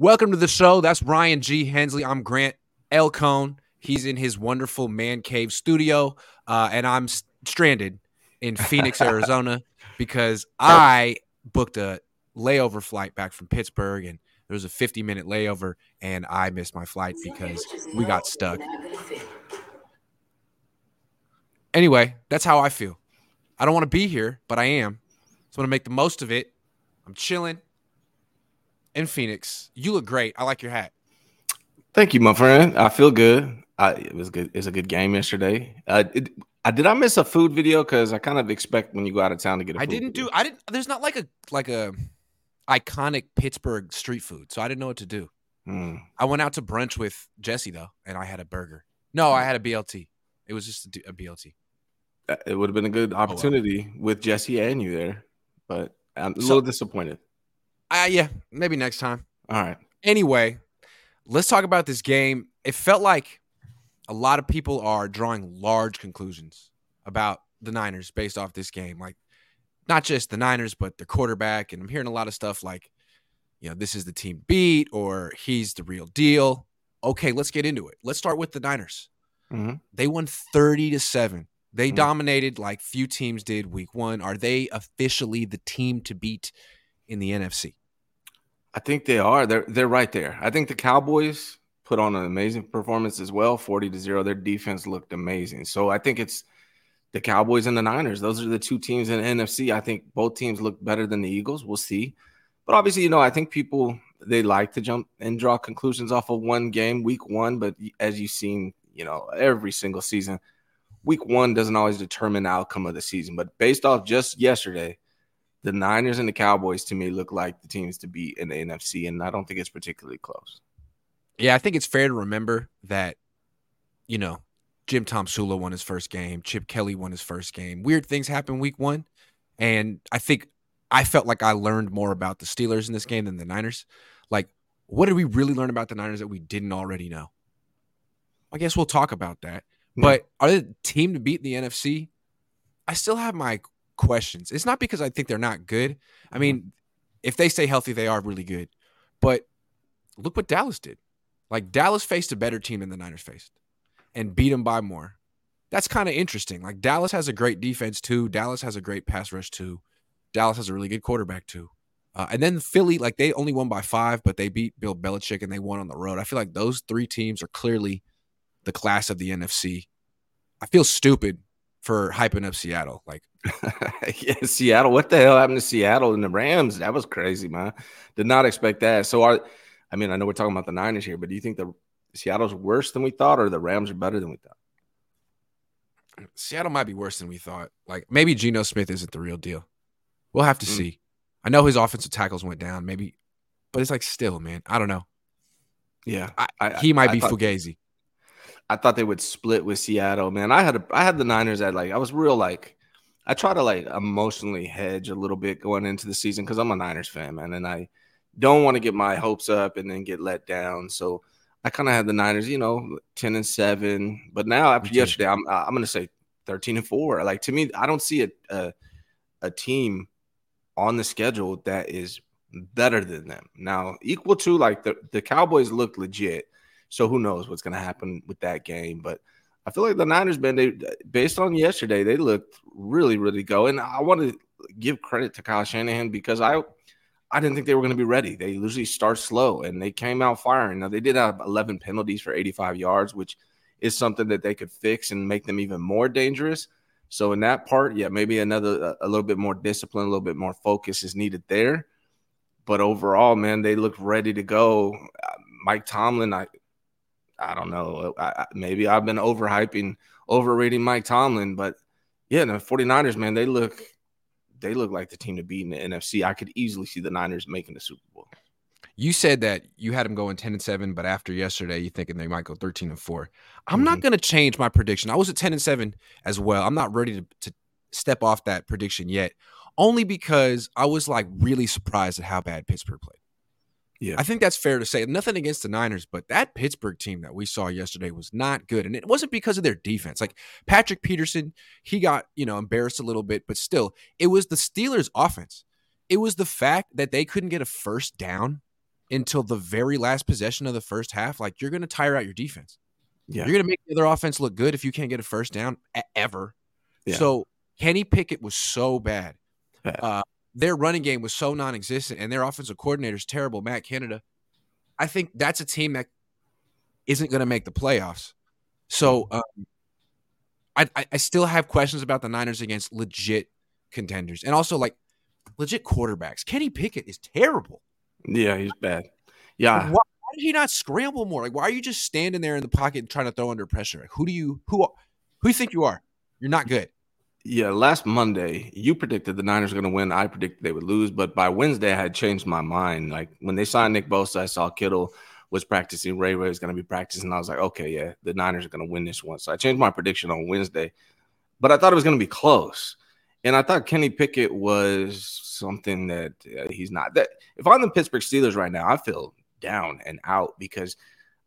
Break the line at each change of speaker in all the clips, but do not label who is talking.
Welcome to the show. That's Ryan G. Hensley. I'm Grant L. Cohn. He's in his wonderful man cave studio, uh, and I'm stranded in Phoenix, Arizona, because I booked a layover flight back from Pittsburgh, and there was a 50 minute layover, and I missed my flight because we got stuck. Anyway, that's how I feel. I don't want to be here, but I am. So I'm going to make the most of it. I'm chilling in Phoenix. You look great. I like your hat.
Thank you, my friend. I feel good. I, it was good. It's a good game yesterday. Uh, it, I did I miss a food video because I kind of expect when you go out of town to get. I
didn't
video.
do. I didn't. There's not like a like a iconic Pittsburgh street food, so I didn't know what to do. Mm. I went out to brunch with Jesse though, and I had a burger. No, I had a BLT. It was just a, a BLT.
Uh, it would have been a good opportunity oh, well. with Jesse and you there, but I'm a so, little disappointed.
Uh, yeah, maybe next time.
All right.
Anyway, let's talk about this game. It felt like a lot of people are drawing large conclusions about the Niners based off this game. Like, not just the Niners, but the quarterback. And I'm hearing a lot of stuff like, you know, this is the team beat or he's the real deal. Okay, let's get into it. Let's start with the Niners. Mm-hmm. They won 30 to 7. They mm-hmm. dominated like few teams did week one. Are they officially the team to beat in the NFC?
I think they are. They're they're right there. I think the Cowboys put on an amazing performance as well, 40 to 0. Their defense looked amazing. So I think it's the Cowboys and the Niners. Those are the two teams in the NFC. I think both teams look better than the Eagles. We'll see. But obviously, you know, I think people they like to jump and draw conclusions off of one game, week one. But as you've seen, you know, every single season, week one doesn't always determine the outcome of the season. But based off just yesterday, the Niners and the Cowboys to me look like the teams to beat in the NFC, and I don't think it's particularly close.
Yeah, I think it's fair to remember that, you know, Jim Tomsula won his first game, Chip Kelly won his first game. Weird things happen week one, and I think I felt like I learned more about the Steelers in this game than the Niners. Like, what did we really learn about the Niners that we didn't already know? I guess we'll talk about that. Hmm. But are the team to beat the NFC? I still have my questions. It's not because I think they're not good. I mm-hmm. mean, if they stay healthy, they are really good. But look what Dallas did. Like Dallas faced a better team than the Niners faced and beat them by more. That's kind of interesting. Like Dallas has a great defense too. Dallas has a great pass rush too. Dallas has a really good quarterback too. Uh, and then Philly, like they only won by five, but they beat Bill Belichick and they won on the road. I feel like those three teams are clearly the class of the NFC. I feel stupid for hyping up Seattle. Like,
yeah, Seattle. What the hell happened to Seattle and the Rams? That was crazy, man. Did not expect that. So, are I mean, I know we're talking about the Niners here, but do you think the Seattle's worse than we thought, or the Rams are better than we thought?
Seattle might be worse than we thought. Like maybe Geno Smith isn't the real deal. We'll have to mm. see. I know his offensive tackles went down, maybe, but it's like still, man. I don't know.
Yeah,
I, I, he might I, be Fugazi.
I thought they would split with Seattle, man. I had a, I had the Niners at like I was real like I try to like emotionally hedge a little bit going into the season because I'm a Niners fan, man, and I don't want to get my hopes up and then get let down. So I kind of had the Niners, you know, ten and seven. But now after yesterday, I'm I'm gonna say thirteen and four. Like to me, I don't see a, a a team on the schedule that is better than them. Now, equal to like the, the Cowboys look legit. So who knows what's going to happen with that game? But I feel like the Niners, man, they based on yesterday, they looked really, really go. And I want to give credit to Kyle Shanahan because I I didn't think they were going to be ready. They usually start slow and they came out firing. Now they did have 11 penalties for 85 yards, which is something that they could fix and make them even more dangerous. So in that part, yeah, maybe another a little bit more discipline, a little bit more focus is needed there. But overall, man, they look ready to go. Uh, Mike Tomlin, I I don't know. I, maybe I've been overhyping, overrating Mike Tomlin, but yeah, the 49ers, man, they look they look like the team to beat in the NFC. I could easily see the Niners making the Super Bowl.
You said that you had them going 10 and 7, but after yesterday, you're thinking they might go 13 and 4. I'm mm-hmm. not going to change my prediction. I was at 10 and 7 as well. I'm not ready to, to step off that prediction yet, only because I was like really surprised at how bad Pittsburgh played. Yeah. I think that's fair to say. Nothing against the Niners, but that Pittsburgh team that we saw yesterday was not good. And it wasn't because of their defense. Like Patrick Peterson, he got, you know, embarrassed a little bit, but still, it was the Steelers' offense. It was the fact that they couldn't get a first down until the very last possession of the first half, like you're going to tire out your defense.
Yeah.
You're going to make the other offense look good if you can't get a first down ever.
Yeah.
So Kenny Pickett was so bad.
Bad.
Uh, their running game was so non-existent, and their offensive coordinator is terrible, Matt Canada. I think that's a team that isn't going to make the playoffs. So
Mm-hmm.
um, I, I I still have questions about the Niners against legit contenders, and also like legit quarterbacks. Kenny Pickett is terrible.
Yeah, he's bad. Yeah.
Why, why did he not scramble more? Like, why are you just standing there in the pocket and trying to throw under pressure? Like, who do you who who you think you are? You're not good.
Yeah, last Monday, you predicted the Niners were going to win. I predicted they would lose, but by Wednesday, I had changed my mind. Like when they signed Nick Bosa, I saw Kittle was practicing, Ray Ray was going to be practicing. I was like, okay, yeah, the Niners are going to win this one. So I changed my prediction on Wednesday, but I thought it was going to be close, and I thought Kenny Pickett was something that uh, he's not. That if I'm the Pittsburgh Steelers right now, I feel down and out because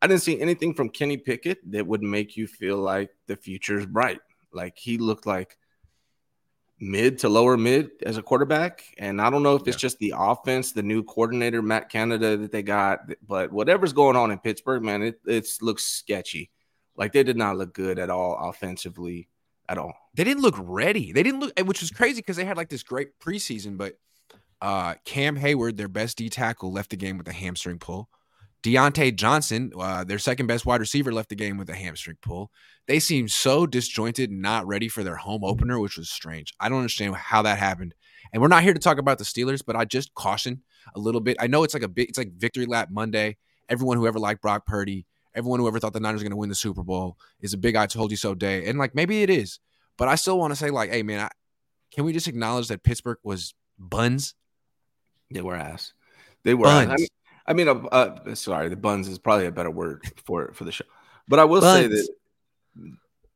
I didn't see anything from Kenny Pickett that would make you feel like the future is bright. Like he looked like mid to lower mid as a quarterback. And I don't know if it's
Yeah.
just the offense, the new coordinator, Matt Canada, that they got, but whatever's going on in Pittsburgh, man, it it looks sketchy. Like they did not look good at all offensively at all.
They didn't look ready. They didn't look, which was crazy because they had like this great preseason, but uh, Cam Hayward, their best D tackle, left the game with a hamstring pull. Diontae Johnson, uh, their second best wide receiver, left the game with a hamstring pull. They seemed so disjointed and not ready for their home opener, which was strange. I don't understand how that happened. And we're not here to talk about the Steelers, but I just caution a little bit. I know it's like a big, it's like victory lap Monday. Everyone who ever liked Brock Purdy, everyone who ever thought the Niners were going to win the Super Bowl is a big "I told you so" day, and like maybe it is, but I still want to say like, hey man, I, can we just acknowledge that Pittsburgh was buns?
They were ass. They were. ass. I
Buns.
mean, I mean, uh, uh, sorry, the buns is probably a better word for for the show. But I will say that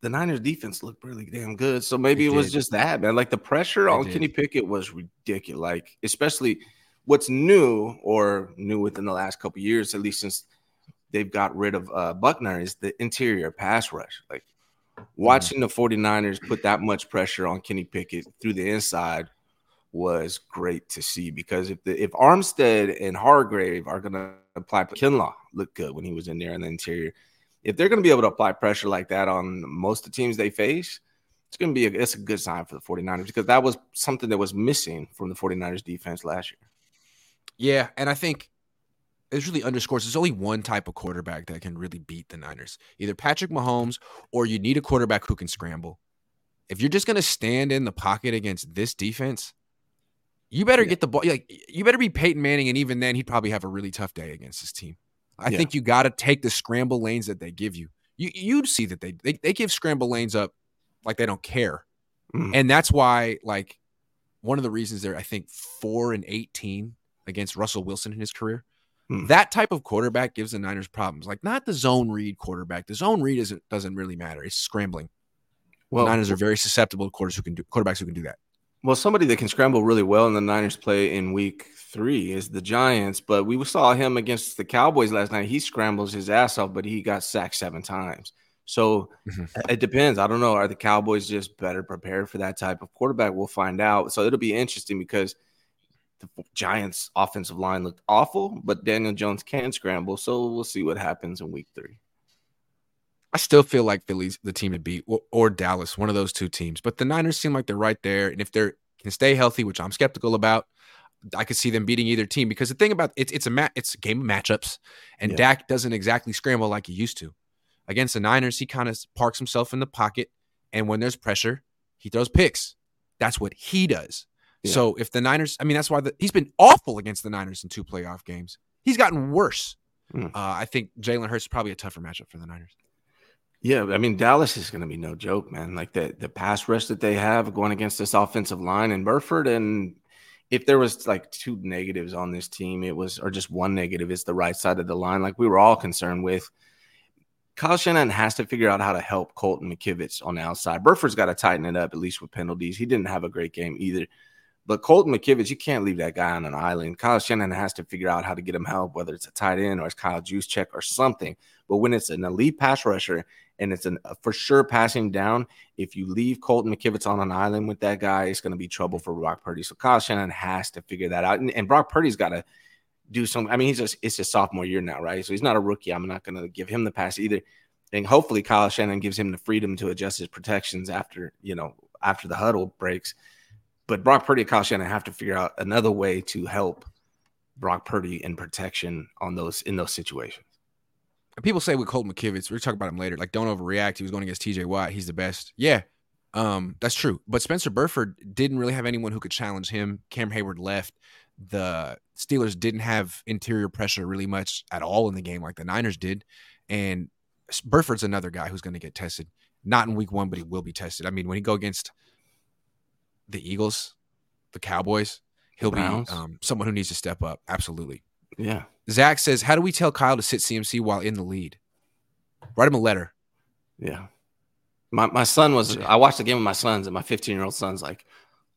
the Niners defense looked really damn good. So maybe
It
it was just that, man. Like the pressure
It
on
did.
Kenny Pickett was ridiculous. Like especially what's new or new within the last couple years, at least since they've got rid of uh, Buckner, is the interior pass rush. Like watching the 49ers put that much pressure on Kenny Pickett through the inside was great to see because if the if Armstead and Hargrave are gonna apply Kinlaw looked good when he was in there in the interior. If they're gonna be able to apply pressure like that on most of the teams they face, it's gonna be a it's a good sign for the 49ers because that was something that was missing from the 49ers defense last year.
Yeah, and I think it really underscores there's only one type of quarterback that can really beat the Niners. Either Patrick Mahomes or you need a quarterback who can scramble. If you're just going to stand in the pocket against this defense, you better
Yeah.
get the ball. Like you better be Peyton Manning, and even then, he'd probably have a really tough day against this team. I
Yeah.
think you got to take the scramble lanes that they give you. You you'd see that they, they they give scramble lanes up like they don't care,
Mhm.
and that's why like one of the reasons they're I think four and eighteen against Russell Wilson in his career.
Hmm.
That type of quarterback gives the Niners problems. Like not the zone read quarterback. The zone read isn't doesn't really matter. It's scrambling.
Well,
the Niners are very susceptible to quarters who can do quarterbacks who can do that.
Well, somebody that can scramble really well in the Niners play in week three is the Giants, but we saw him against the Cowboys last night. He scrambles his ass off, but he got sacked seven times. So
Mhm.
it depends. I don't know. Are the Cowboys just better prepared for that type of quarterback? We'll find out. So it'll be interesting because the Giants' offensive line looked awful, but Daniel Jones can scramble. So we'll see what happens in week three.
I still feel like Philly's the team to beat or, or Dallas, one of those two teams. But the Niners seem like they're right there. And if they can stay healthy, which I'm skeptical about, I could see them beating either team because the thing about it's it's a ma- it's a game of matchups, and
Yeah.
Dak doesn't exactly scramble like he used to. Against the Niners, he kind of parks himself in the pocket, and when there's pressure, he throws picks. That's what he does.
Yeah.
So if the Niners, I mean, that's why the, he's been awful against the Niners in two playoff games. He's gotten worse.
Hmm.
Uh, I think Jalen Hurts is probably a tougher matchup for the Niners.
Yeah, I mean Dallas is going to be no joke, man. Like the the pass rush that they have going against this offensive line and Burford, and if there was like two negatives on this team, it was or just one negative is the right side of the line. Like we were all concerned with. Kyle Shanahan has to figure out how to help Colton McKivitz on the outside. Burford's got to tighten it up at least with penalties. He didn't have a great game either. But Colton McKivitz, you can't leave that guy on an island. Kyle Shanahan has to figure out how to get him help, whether it's a tight end or it's Kyle Juszczyk or something. But when it's an elite pass rusher and it's an, for sure passing down, if you leave Colton McKivitz on an island with that guy, it's going to be trouble for Brock Purdy. So Kyle Shanahan has to figure that out. And, and Brock Purdy's got to do some. I mean, he's just it's just sophomore year now, right? So he's not a rookie. I'm not going to give him the pass either. And hopefully, Kyle Shanahan gives him the freedom to adjust his protections after you know after the huddle breaks. But Brock Purdy and Kyle Shanahan have to figure out another way to help Brock Purdy in protection on those in those situations.
And people say with Colt McKivitz, we're talking about him later. Like, don't overreact. He was going against TJ Watt. He's the best. Yeah, um, that's true. But Spencer Burford didn't really have anyone who could challenge him. Cam Hayward left. The Steelers didn't have interior pressure really much at all in the game like the Niners did. And Burford's another guy who's going to get tested. Not in week one, but he will be tested. I mean, when he go against the Eagles, the Cowboys, he'll be um, someone who needs to step up. Absolutely.
Yeah.
Zach says, How do we tell Kyle to sit CMC while in the lead? Write him a letter.
Yeah. My my son was I watched the game with my sons, and my 15 year old son's like,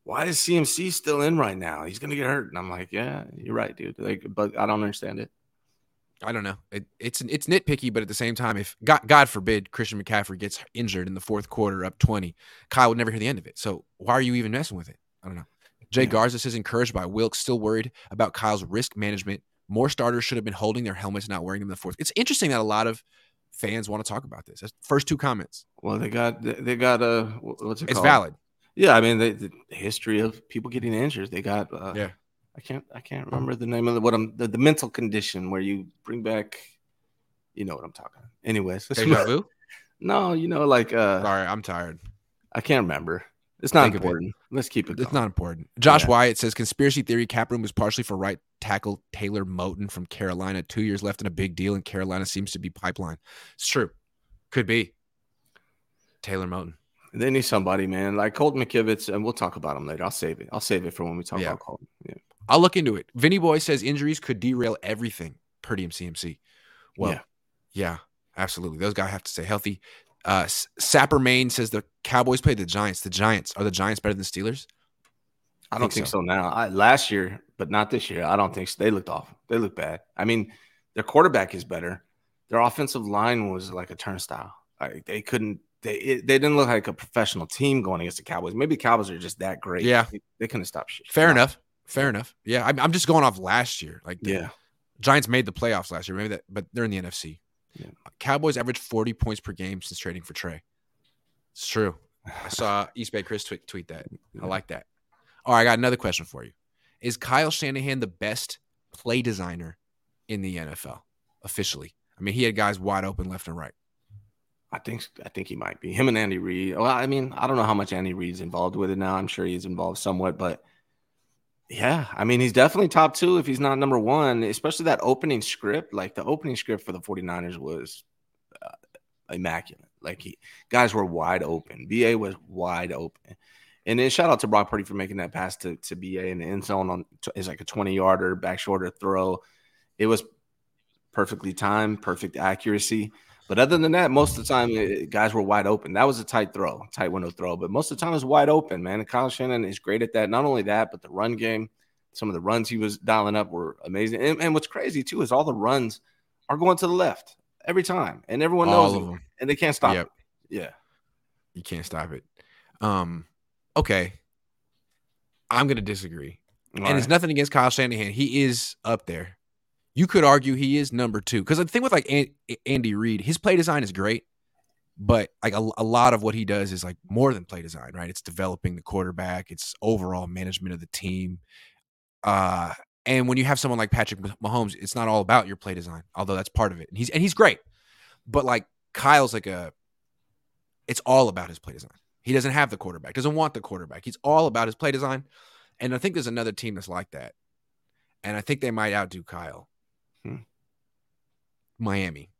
Why is CMC still in right now? He's gonna get hurt. And I'm like, Yeah, you're right, dude. Like, but I don't understand it.
I don't know. It, it's it's nitpicky, but at the same time, if God, God forbid Christian McCaffrey gets injured in the fourth quarter up 20, Kyle would never hear the end of it. So why are you even messing with it? I don't know. Jay yeah. Garza says encouraged by Wilks, still worried about Kyle's risk management more starters should have been holding their helmets, not wearing them in the fourth. It's interesting that a lot of fans want to talk about this. That's first two comments.
Well, they got they got a uh, what's it
it's called? valid.
Yeah, I mean the, the, history of people getting injured. They got
uh, yeah.
I can't I can't remember the name of the, what I'm the, the mental condition where you bring back. You know what I'm talking. About. Anyways,
deja vu.
No, you know like uh.
Sorry, I'm tired.
I can't remember. It's not important. It. Let's keep it. Going.
It's not important. Josh yeah. Wyatt says conspiracy theory cap room was partially for right tackle Taylor Moton from Carolina. Two years left in a big deal, and Carolina seems to be pipeline. It's true. Could be Taylor Moton.
They need somebody, man, like Colt McKivitz, and we'll talk about him later. I'll save it. I'll save it for when we talk yeah. about Colt. Yeah.
I'll look into it. Vinny Boy says injuries could derail everything. Purdy and CMC. Well, yeah. yeah, absolutely. Those guys have to stay healthy. Uh, Sapper Maine says the Cowboys play the Giants. The Giants are the Giants better than the Steelers?
I don't think, think so. so. now. I, last year, but not this year. I don't think so. They looked off. They look bad. I mean, their quarterback is better. Their offensive line was like a turnstile. Like they couldn't. They it, they didn't look like a professional team going against the Cowboys. Maybe the Cowboys are just that great.
Yeah,
they, they couldn't stop shit.
Fair enough. Fair enough. Yeah, I'm, I'm just going off last year. Like
yeah,
Giants made the playoffs last year. Maybe that, but they're in the NFC. Yeah. Cowboys averaged 40 points per game since trading for Trey. It's true. I saw East Bay Chris tweet, tweet that. I like that. All right, I got another question for you. Is Kyle Shanahan the best play designer in the NFL officially? I mean, he had guys wide open left and right.
I think I think he might be him and Andy Reid. Well, I mean, I don't know how much Andy Reid's involved with it now. I'm sure he's involved somewhat, but yeah, I mean, he's definitely top two if he's not number one. Especially that opening script, like the opening script for the 49ers was uh, immaculate. Like he guys were wide open. BA was wide open. And then shout out to Brock Purdy for making that pass to, to BA in the end zone on is like a 20 yarder back shoulder throw. It was perfectly timed, perfect accuracy. But other than that, most of the time, it, eh, guys were wide open. That was a tight throw, tight window throw. But most of the time, it was wide open, man. And Kyle Shanahan is great at that. Not only that, but the run game. Some of the runs he was dialing up were amazing. And, and what's crazy too is all the runs are going to the left every time, and everyone knows them, and they can't stop yep. it. Yeah,
you can't stop it. Um, okay, I'm gonna disagree, All and right. it's nothing against Kyle Shanahan. He is up there. You could argue he is number two because the thing with like Andy Reid, his play design is great, but like a, a lot of what he does is like more than play design, right? It's developing the quarterback, it's overall management of the team. Uh, and when you have someone like Patrick Mahomes, it's not all about your play design, although that's part of it. And he's and he's great. But like Kyle's like a it's all about his play design. He doesn't have the quarterback, doesn't want the quarterback. He's all about his play design. And I think there's another team that's like that. And I think they might outdo Kyle. Miami.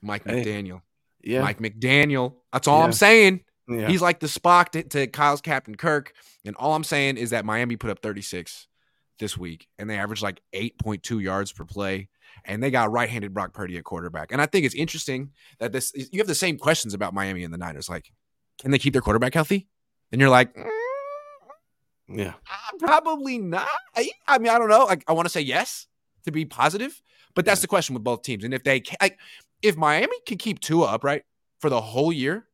Mike hey. McDaniel.
Yeah.
Mike McDaniel. That's all yeah. I'm saying. Yeah. He's like the Spock to, to Kyle's Captain Kirk. And all I'm saying is that Miami put up 36 this week, and they averaged like 8.2 yards per play. And they got right-handed Brock Purdy at quarterback. And I think it's interesting that this you have the same questions about Miami and the Niners. Like, can they keep their quarterback healthy? And you're like, mm,
yeah,
probably not. I, I, mean, I don't know. Like, I want to say yes to be positive, but that's yeah. the question with both teams. And if they, like, if Miami can keep Tua upright for the whole year,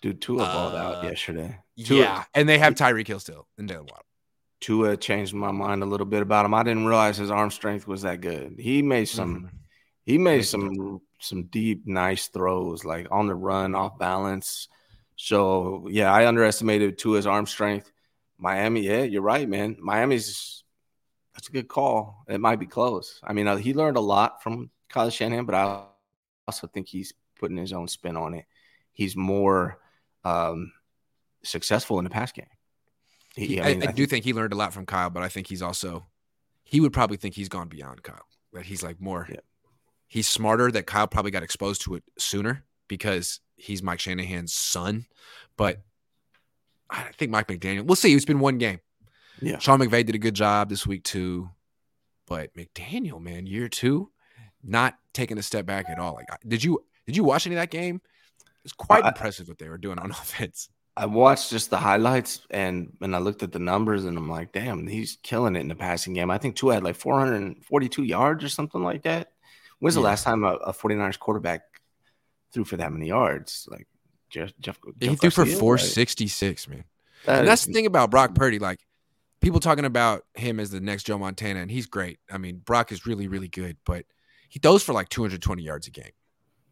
dude, Tua uh, balled out uh, yesterday.
Tua, yeah, and they have Tyreek Hill still and Jalen Waddle.
Tua changed my mind a little bit about him. I didn't realize his arm strength was that good. He made some mm-hmm. he made some some deep, nice throws, like on the run, off balance. So yeah, I underestimated Tua's arm strength. Miami, yeah, you're right, man. Miami's that's a good call. It might be close. I mean, uh, he learned a lot from Kyle Shanahan, but I also think he's putting his own spin on it. He's more um, successful in the pass game.
He, I, mean, I, I do think he learned a lot from Kyle, but I think he's also he would probably think he's gone beyond Kyle. That he's like more yeah. he's smarter. That Kyle probably got exposed to it sooner because he's Mike Shanahan's son. But I think Mike McDaniel. We'll see. It's been one game.
Yeah,
Sean McVay did a good job this week too, but McDaniel, man, year two, not taking a step back at all. Like, did you did you watch any of that game? It's quite impressive what they were doing on offense.
I watched just the highlights and and I looked at the numbers and I'm like, damn, he's killing it in the passing game. I think Tua had like 442 yards or something like that. When's yeah. the last time a, a 49ers quarterback threw for that many yards? Like Jeff, Jeff,
Jeff he threw for 466, right? man. That and that's the thing about Brock Purdy. Like people talking about him as the next Joe Montana, and he's great. I mean, Brock is really, really good, but he throws for like 220 yards a game.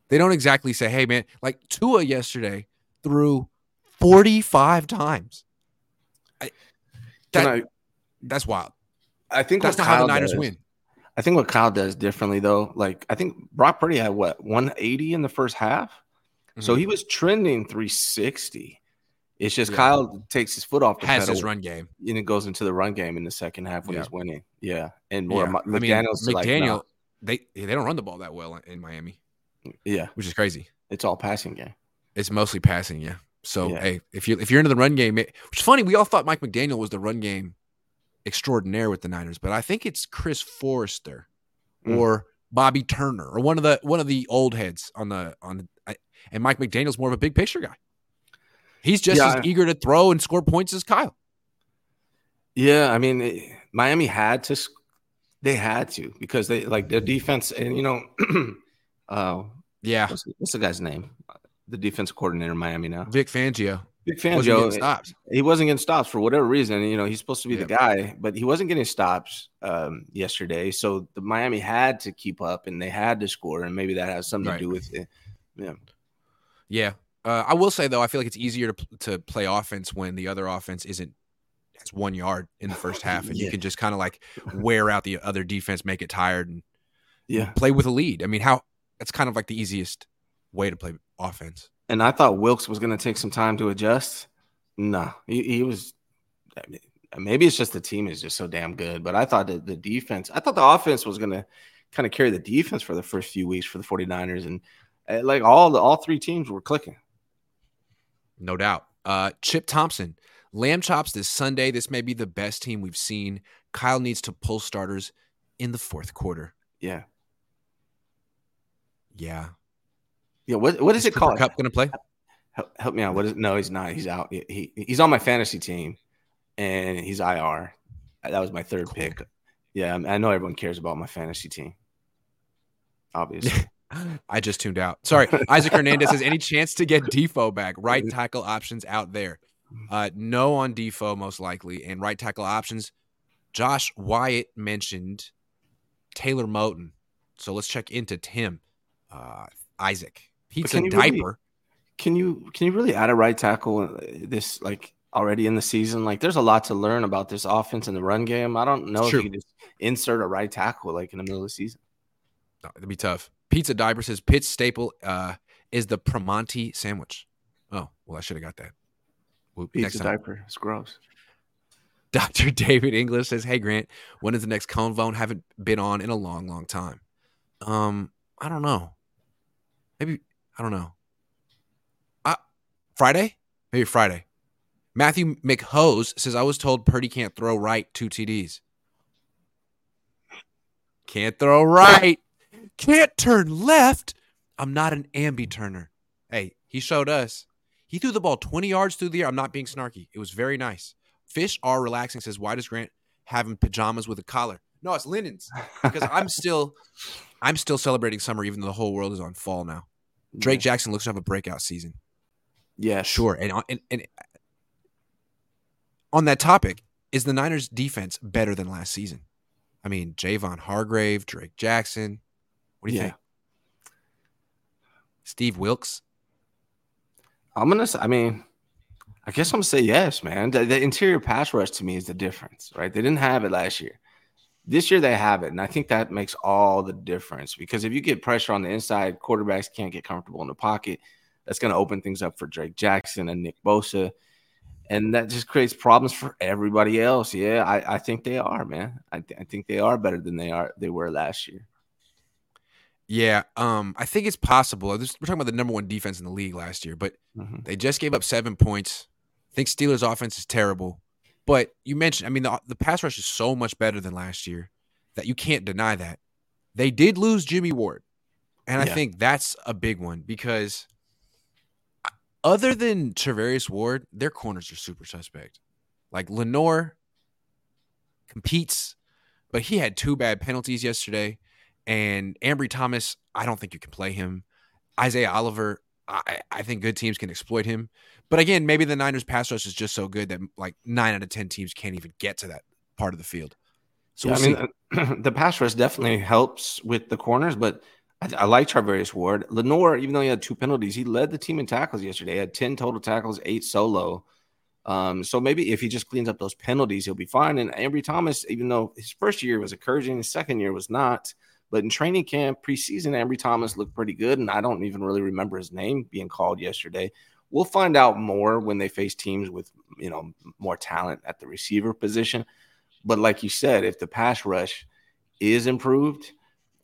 They don't exactly say, hey, man, like Tua yesterday threw 45 times. I, that, I, that's wild.
I think
that's not Kyle how the Niners does, win.
I think what Kyle does differently though, like I think Brock Purdy had what 180 in the first half, mm-hmm. so he was trending 360. It's just yeah. Kyle takes his foot off the
has
pedal,
his run game,
and it goes into the run game in the second half when yeah. he's winning. Yeah, and
yeah. McDaniel's I mean, McDaniel, like, they they don't run the ball that well in Miami.
Yeah,
which is crazy.
It's all passing game.
It's mostly passing. Yeah. So yeah. hey, if you if you're into the run game, it, which is funny, we all thought Mike McDaniel was the run game extraordinaire with the Niners, but I think it's Chris Foerster mm. or Bobby Turner or one of the one of the old heads on the on the, and Mike McDaniel's more of a big picture guy. He's just yeah. as eager to throw and score points as Kyle.
Yeah, I mean, it, Miami had to they had to because they like their defense and you know uh
yeah
what's, what's the guy's name the defensive coordinator in Miami now.
Vic Fangio.
Vic Fangio wasn't stops. He wasn't getting stops for whatever reason. You know, he's supposed to be yeah. the guy, but he wasn't getting stops um, yesterday. So the Miami had to keep up, and they had to score, and maybe that has something right. to do with it. Yeah.
Yeah. Uh, I will say though, I feel like it's easier to to play offense when the other offense isn't has one yard in the first half, and yeah. you can just kind of like wear out the other defense, make it tired, and
yeah,
play with a lead. I mean, how that's kind of like the easiest way to play offense.
And I thought Wilks was going to take some time to adjust. No, he, he, was. Maybe it's just the team is just so damn good, but I thought that the defense, I thought the offense was going to kind of carry the defense for the first few weeks for the 49ers. And uh, like all the all three teams were clicking.
No doubt. Uh, Chip Thompson, lamb chops this Sunday. This may be the best team we've seen. Kyle needs to pull starters in the fourth quarter.
Yeah.
Yeah.
Yeah, what what is, is it called?
Kupp going to play?
Help, help, me out. What is? No, he's not. He's out. He, he he's on my fantasy team, and he's IR. That was my third cool. pick. Yeah, I know everyone cares about my fantasy team. Obviously.
I just tuned out. Sorry. Isaac Hernandez says any chance to get Defoe back? Right tackle options out there. Uh, no on Defoe, most likely. And right tackle options. Josh Wyatt mentioned Taylor Moton. So let's check into Tim. Uh, Isaac. Pizza diaper.
Really, can you can you really add a right tackle uh, this like already in the season? Like, there's a lot to learn about this offense and the run game. I don't know if you just insert a right tackle like in the middle of the season.
No, it'd be tough. Pizza diaper says Pitt's staple uh, is the Primanti sandwich. Oh well, I should have got that.
Whoop, Pizza diaper. It's gross.
Dr. David English says, "Hey Grant, when is the next Convone? Haven't been on in a long, long time. Um, I don't know. Maybe I don't know. Uh, Friday? Maybe Friday. Matthew McHose says, I was told Purdy can't throw right two TDs. Can't throw right. Can't turn left. I'm not an ambi turner. Hey, he showed us. He threw the ball 20 yards through the air. I'm not being snarky. It was very nice. Fish are relaxing says, Why does Grant have having pajamas with a collar? No, it's linens. Because I'm still I'm still celebrating summer even though the whole world is on fall now. Drake yeah. Jackson looks to have a breakout season.
Yeah,
sure. And, and and on that topic, is the Niners defense better than last season? I mean, Javon Hargrave, Drake Jackson. What do you yeah. think? Steve Wilks.
I'm gonna. I mean, I guess I'm gonna say yes, man. The, the, interior pass rush to me is the difference, right? They didn't have it last year. This year they have it, and I think that makes all the difference because if you get pressure on the inside, quarterbacks can't get comfortable in the pocket. That's going to open things up for Drake Jackson and Nick Bosa, and that just creates problems for everybody else. Yeah, I, I think they are, man. I, th- I think they are better than they are they were last year.
Yeah, um, I think it's possible. We're talking about the number one defense in the league last year, but mm-hmm. they just gave up seven points. I think Steelers' offense is terrible. But you mentioned, I mean, the, the pass rush is so much better than last year that you can't deny that. They did lose Jimmy Ward. And yeah. I think that's a big one because other than Charvarius Ward, their corners are super suspect. Like Lenoir competes, but he had two bad penalties yesterday. And Ambry Thomas, I don't think you can play him. Isaiah Oliver, I, I think good teams can exploit him. But again, maybe the Niners pass rush is just so good that like nine out of 10 teams can't even get to that part of the field.
So yeah, we'll I mean, the pass rush definitely helps with the corners, but I, I like Charvarius Ward. Lenoir, even though he had two penalties, he led the team in tackles yesterday. He had 10 total tackles, eight solo. Um, so maybe if he just cleans up those penalties, he'll be fine. And Ambry Thomas, even though his first year was encouraging, his second year was not. But in training camp, preseason, Ambry Thomas looked pretty good, and I don't even really remember his name being called yesterday. We'll find out more when they face teams with you know more talent at the receiver position. But like you said, if the pass rush is improved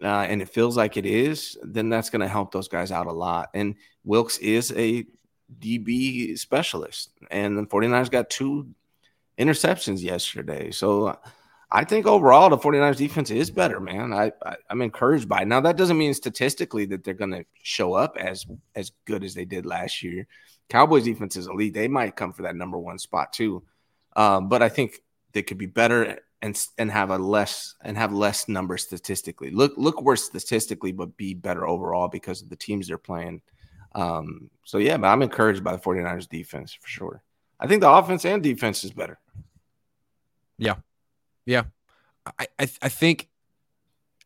uh, and it feels like it is, then that's going to help those guys out a lot. And Wilks is a DB specialist, and the 49ers got two interceptions yesterday. So I think overall the 49ers defense is better, man. I, I am encouraged by it. Now that doesn't mean statistically that they're going to show up as as good as they did last year. Cowboys defense is elite. They might come for that number one spot too. Um, but I think they could be better and and have a less and have less numbers statistically. Look look worse statistically, but be better overall because of the teams they're playing. Um, so yeah, but I'm encouraged by the 49ers defense for sure. I think the offense and defense is better.
Yeah, yeah, I, I, I think,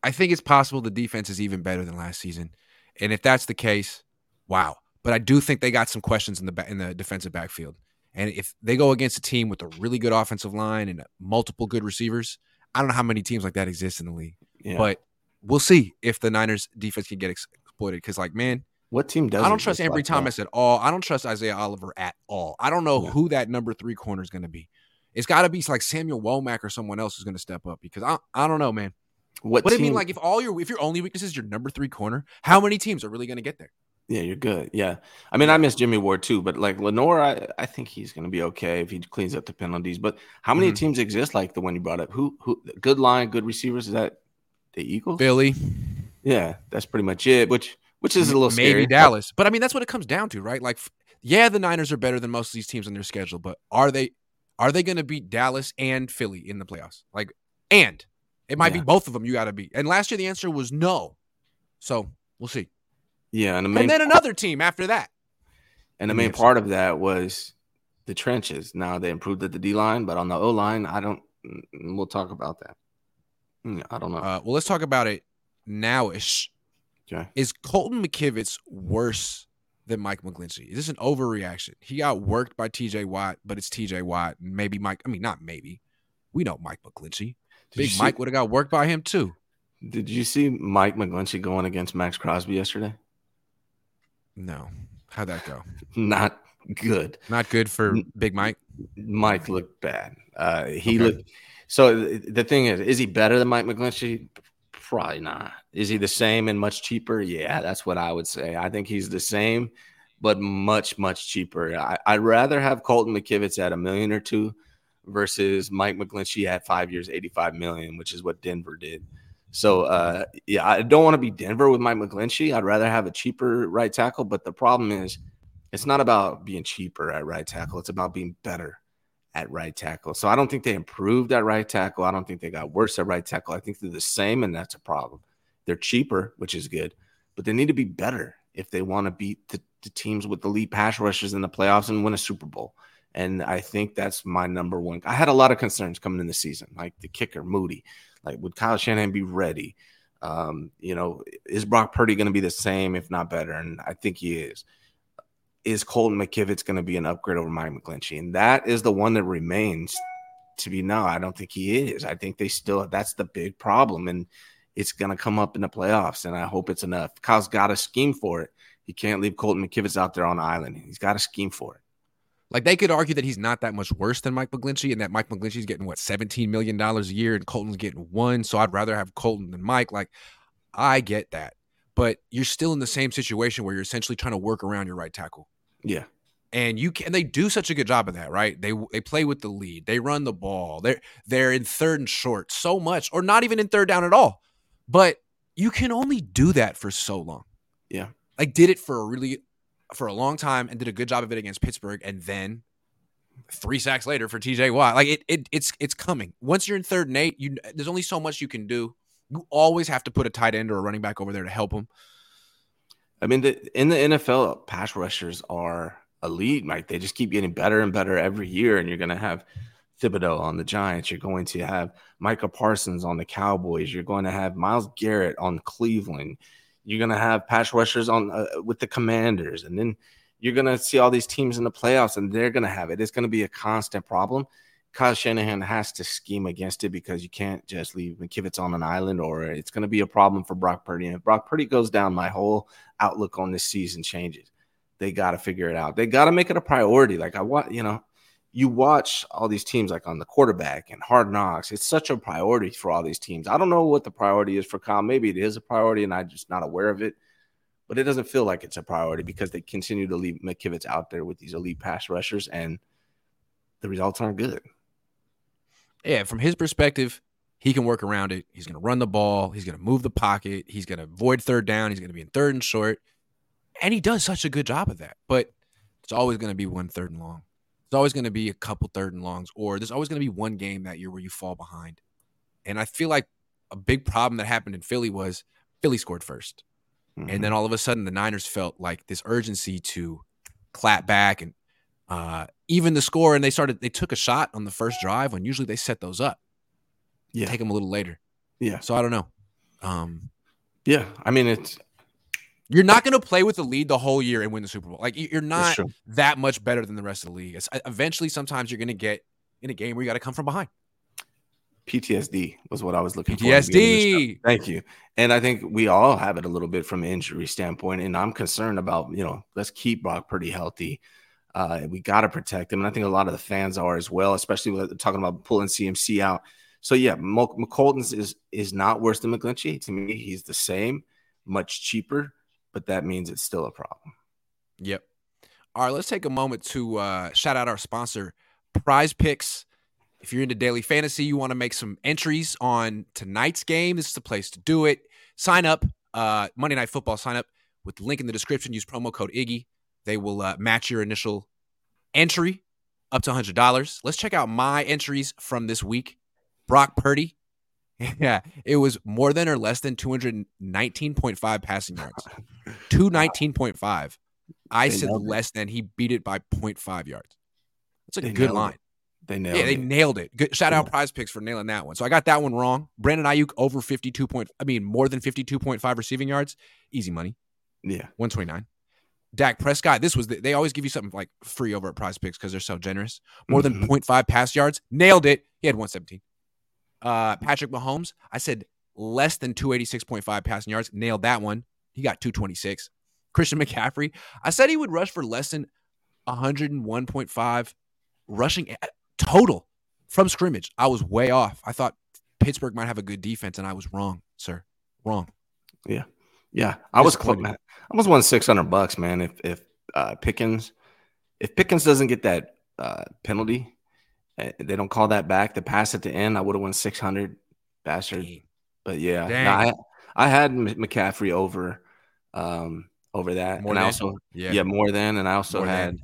I think it's possible the defense is even better than last season, and if that's the case, wow. But I do think they got some questions in the in the defensive backfield, and if they go against a team with a really good offensive line and multiple good receivers, I don't know how many teams like that exist in the league, yeah. but we'll see if the Niners defense can get exploited. Because like, man,
what team does?
I don't trust Ambry like Thomas that? at all. I don't trust Isaiah Oliver at all. I don't know yeah. who that number three corner is going to be. It's got to be like Samuel Womack or someone else who's going to step up because I I don't know, man. What, what do you mean? Like if all your if your only weakness is your number three corner, how many teams are really going to get there?
Yeah, you're good. Yeah, I mean, I miss Jimmy Ward too, but like Lenoir, I, I think he's going to be okay if he cleans up the penalties. But how many mm-hmm. teams exist like the one you brought up? Who who good line, good receivers? Is that the Eagles?
Philly.
Yeah, that's pretty much it. Which which is a little
maybe
scary.
Dallas, but I mean that's what it comes down to, right? Like, yeah, the Niners are better than most of these teams on their schedule, but are they are they going to beat Dallas and Philly in the playoffs? Like, and it might yeah. be both of them you got to beat. And last year the answer was no. So we'll see.
Yeah, and,
the and then another team after that.
And the main part of that was the trenches. Now they improved at the D line, but on the O line, I don't. Mm, we'll talk about that. Mm, I don't know.
Uh, well, let's talk about it nowish. Okay. Is Colton McKivitz worse than Mike McGlinchey. Is this an overreaction? He got worked by TJ Watt, but it's TJ Watt. Maybe Mike, I mean, not maybe. We know Mike McGlinchey. Big Mike would have got worked by him too.
Did you see Mike McGlinchey going against Maxx Crosby yesterday?
No. How'd that go?
Not good.
Not good for Big Mike.
Mike looked bad. Uh, he okay. looked. So the thing is, is he better than Mike McGlinchey? Probably not. Is he the same and much cheaper? Yeah, that's what I would say. I think he's the same, but much, much cheaper. I, would rather have Colton McKivitz at a million or two versus Mike McGlinchey at five years, 85 million, which is what Denver did. So, uh, yeah, I don't want to be Denver with Mike McGlinchey. I'd rather have a cheaper right tackle. But the problem is, it's not about being cheaper at right tackle, it's about being better at right tackle. So I don't think they improved at right tackle. I don't think they got worse at right tackle. I think they're the same, and that's a problem. They're cheaper, which is good, but they need to be better if they want to beat the, the teams with the lead pass rushers in the playoffs and win a Super Bowl. And I think that's my number one. I had a lot of concerns coming in the season, like the kicker, Moody. Like, would Kyle Shanahan be ready? Um, you know, is Brock Purdy going to be the same, if not better? And I think he is. Is Colton McKivitz going to be an upgrade over Mike McGlinchey? And that is the one that remains to be no. I don't think he is. I think they still that's the big problem, and it's going to come up in the playoffs. And I hope it's enough. Kyle's got a scheme for it. He can't leave Colton McKivitz out there on the island. He's got a scheme for it.
Like they could argue that he's not that much worse than Mike McGlinchey, and that Mike McGlinchey's getting what seventeen million dollars a year, and Colton's getting one. So I'd rather have Colton than Mike. Like I get that, but you're still in the same situation where you're essentially trying to work around your right tackle.
Yeah,
and you can. They do such a good job of that, right? They they play with the lead. They run the ball. They're they're in third and short so much, or not even in third down at all. But you can only do that for so long.
Yeah,
like did it for a really for a long time and did a good job of it against Pittsburgh, and then three sacks later for TJ Watt. Like it, it it's it's coming. Once you're in third and eight, you there's only so much you can do. You always have to put a tight end or a running back over there to help them.
I mean, the, in the NFL, pass rushers are elite. Mike. they just keep getting better and better every year, and you're going to have Thibodeaux on the Giants. You're going to have Micah Parsons on the Cowboys. You're going to have Myles Garrett on Cleveland. You're going to have pass rushers on uh, with the Commanders, and then you're going to see all these teams in the playoffs, and they're going to have it. It's going to be a constant problem. Kyle Shanahan has to scheme against it because you can't just leave McKivitz on an island, or it's going to be a problem for Brock Purdy. And if Brock Purdy goes down, my whole outlook on this season changes. They got to figure it out. They got to make it a priority. Like I want, you know, you watch all these teams like on the quarterback and hard knocks. It's such a priority for all these teams. I don't know what the priority is for Kyle. Maybe it is a priority and I'm just not aware of it, but it doesn't feel like it's a priority because they continue to leave McKivitz out there with these elite pass rushers and the results aren't good.
Yeah, from his perspective, he can work around it. He's going to run the ball. He's going to move the pocket. He's going to avoid third down. He's going to be in third and short. And he does such a good job of that. But it's always going to be one third and long. It's always going to be a couple third and longs, or there's always going to be one game that year where you fall behind. And I feel like a big problem that happened in Philly was Philly scored 1st mm-hmm. And then all of a sudden, the Niners felt like this urgency to clap back and uh, even the score. And they started, they took a shot on the first drive when usually they set those up. Yeah. Take them a little later.
Yeah.
So I don't know. Um,
yeah. I mean, it's,
you're not going to play with the lead the whole year and win the Super Bowl. Like you're not that much better than the rest of the league. It's, uh, eventually, sometimes you're going to get in a game where you got to come from behind.
PTSD was what I was looking
PTSD. for. PTSD.
Thank you. And I think we all have it a little bit from an injury standpoint. And I'm concerned about, you know, let's keep Brock Purdy healthy. Uh, we got to protect him. And I think a lot of the fans are as well, especially with talking about pulling CMC out. So yeah, McCollins is is not worse than McGlinchey. To me, he's the same, much cheaper but that means it's still a problem.
Yep. All right, let's take a moment to uh, shout out our sponsor, Prize Picks. If you're into daily fantasy, you want to make some entries on tonight's game, this is the place to do it. Sign up, uh, Monday Night Football, sign up with the link in the description. Use promo code Iggy. They will uh, match your initial entry up to $100. Let's check out my entries from this week. Brock Purdy, Yeah, it was more than or less than 219.5 passing yards. 219.5. I they said less it. than. He beat it by 0.5 yards. That's a they good line. It.
They nailed
yeah, they nailed it. Good, shout yeah. out Prize Picks for nailing that one. So I got that one wrong. Brandon Aiyuk over 52 point. I mean, more than 52.5 receiving yards. Easy money.
Yeah,
129. Dak Prescott. This was the, they always give you something like free over at Prize Picks because they're so generous. More mm-hmm. than 0.5 pass yards. Nailed it. He had 117. Uh, Patrick Mahomes, I said less than 286.5 passing yards. Nailed that one. He got 226. Christian McCaffrey, I said he would rush for less than 101.5 rushing total from scrimmage. I was way off. I thought Pittsburgh might have a good defense, and I was wrong, sir. Wrong.
Yeah, yeah. I was close. I almost won six hundred bucks, man. If if uh, Pickens, if Pickens doesn't get that uh, penalty, Eh, they don't call that back. The pass at the end, I would have won 600 bastard. But yeah, no, I, I had McCaffrey over um over that. More and than, I also yeah. yeah, more than and I also more had than.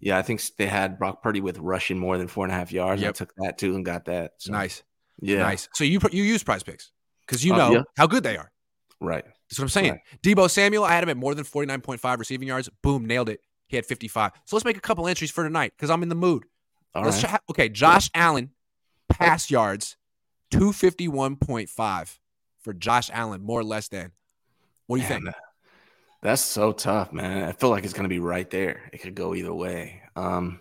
yeah, I think they had Brock Purdy with rushing more than four and a half yards. Yep. I took that too and got that.
So, nice.
Yeah.
Nice. So you you use prize picks because you uh, know uh, yeah. how good they are.
Right.
That's what I'm saying. Right. Deebo Samuel, I had him at more than 49.5 receiving yards. Boom, nailed it. He had 55. So let's make a couple entries for tonight because I'm in the mood.
All
let's
right.
try, okay, Josh Allen pass yards 251.5 for Josh Allen, more or less than. What do you
Man,
think?
That's so tough, man. I feel like it's going to be right there. It could go either way. Um,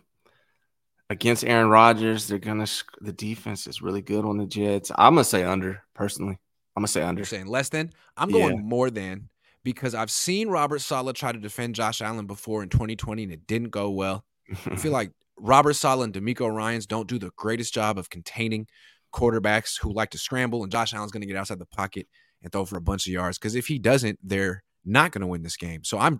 against Aaron Rodgers, they're gonna. The defense is really good on the Jets. I'm gonna say under personally. I'm gonna say under.
You're saying less than? I'm going
Yeah.
more than because I've seen Robert Saleh try to defend Josh Allen before in 2020 and it didn't go well. I feel like Robert Saleh and DeMeco Ryans don't do the greatest job of containing quarterbacks who like to scramble, and Josh Allen's going to get outside the pocket and throw for a bunch of yards. Because if he doesn't, they're not going to win this game. So I'm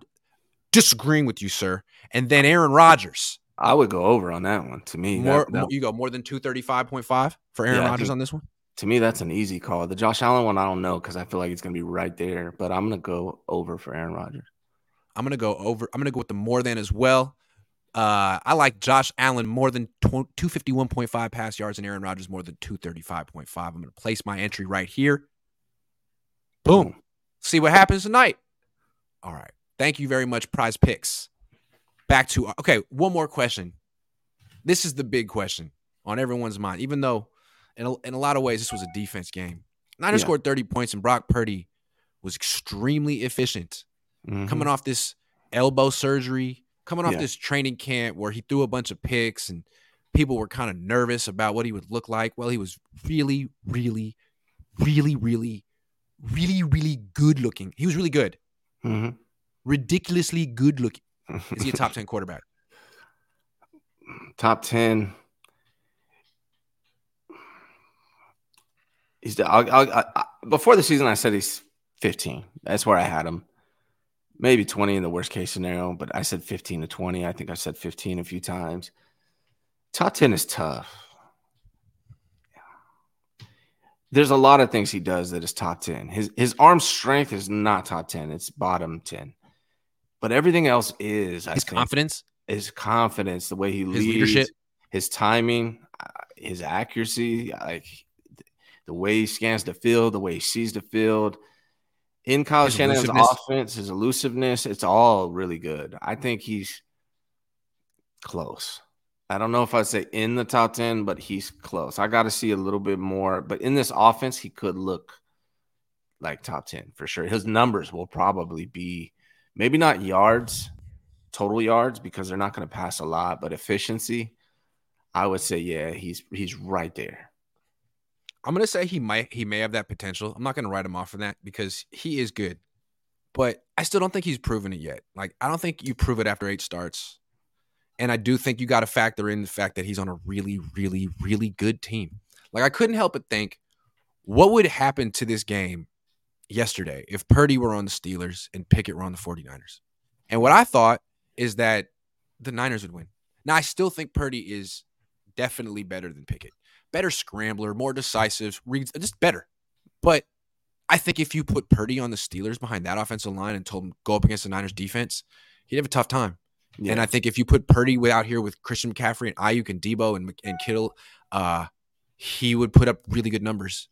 disagreeing with you, sir. And then Aaron Rodgers,
I would go over on that one. To me,
more,
that-
more- you go more than 235.5 for Aaron
Yeah,
Rodgers on this one.
To me, that's an easy call. The Josh Allen one, I don't know because I feel like it's gonna be right there. But I'm gonna go over for Aaron Rodgers.
I'm gonna go over. I'm gonna go with the more than as well. Uh, I like Josh Allen more than 251.5 pass yards and Aaron Rodgers more than 235.5. I'm gonna place my entry right here. Boom. See what happens tonight. All right. Thank you very much, Prize Picks. Back to okay. One more question. This is the big question on everyone's mind. Even though, in a, in a lot of ways, this was a defense game. Niners
Yeah.
scored 30 points, and Brock Purdy was extremely efficient
Mhm.
coming off this elbow surgery, coming off
Yeah.
this training camp where he threw a bunch of picks and people were kind of nervous about what he would look like. Well, he was really, really, really, really, really, really good looking. He was really good,
Mhm.
ridiculously good looking. Is he a top 10 quarterback?
top 10 he's I'll, I'll, I, before the season i said he's 15 that's where i had him. Maybe 20 in the worst case scenario but i said 15 to 20 i think i said 15 a few times. Top 10 is tough. There's a lot of things he does that is top 10 his his arm strength is not top 10 it's bottom 10 but everything else is
His
think.
confidence,
his confidence, the way he
his
leads,
leadership.
his timing, uh, his accuracy, like the way he scans the field, the way he sees the field. In Kyle
elusiveness.
offense, his elusiveness, it's all really good. I think he's close. I don't know if I'd say in the top 10, but he's close. I got to see a little bit more. But in this offense, he could look like top 10 for sure. His numbers will probably be maybe not yards, total yards, because they're not going to pass a lot, but efficiency, I would say, yeah, he's he's right there.
I'm gonna say he might he may have that potential. I'm not gonna write him off for that because he is good, but I still don't think he's proven it yet. Like I don't think you prove it after eight starts, and I do think you got to factor in the fact that he's on a really, really, really good team. Like I couldn't help but think, what would happen to this game yesterday if Purdy were on the Steelers and Pickett were on the 49ers? And what I thought is that the Niners would win. Now I still think Purdy is definitely better than Pickett better scrambler, more decisive, reads just better. But I think if you put Purdy on the Steelers behind that offensive line and told him go up against the Niners defense, he'd have a tough time.
Yeah.
And I think if you put Purdy out here with Christian McCaffrey and Aiyuk and Deebo and, and Kittle, uh, he would put up really good numbers.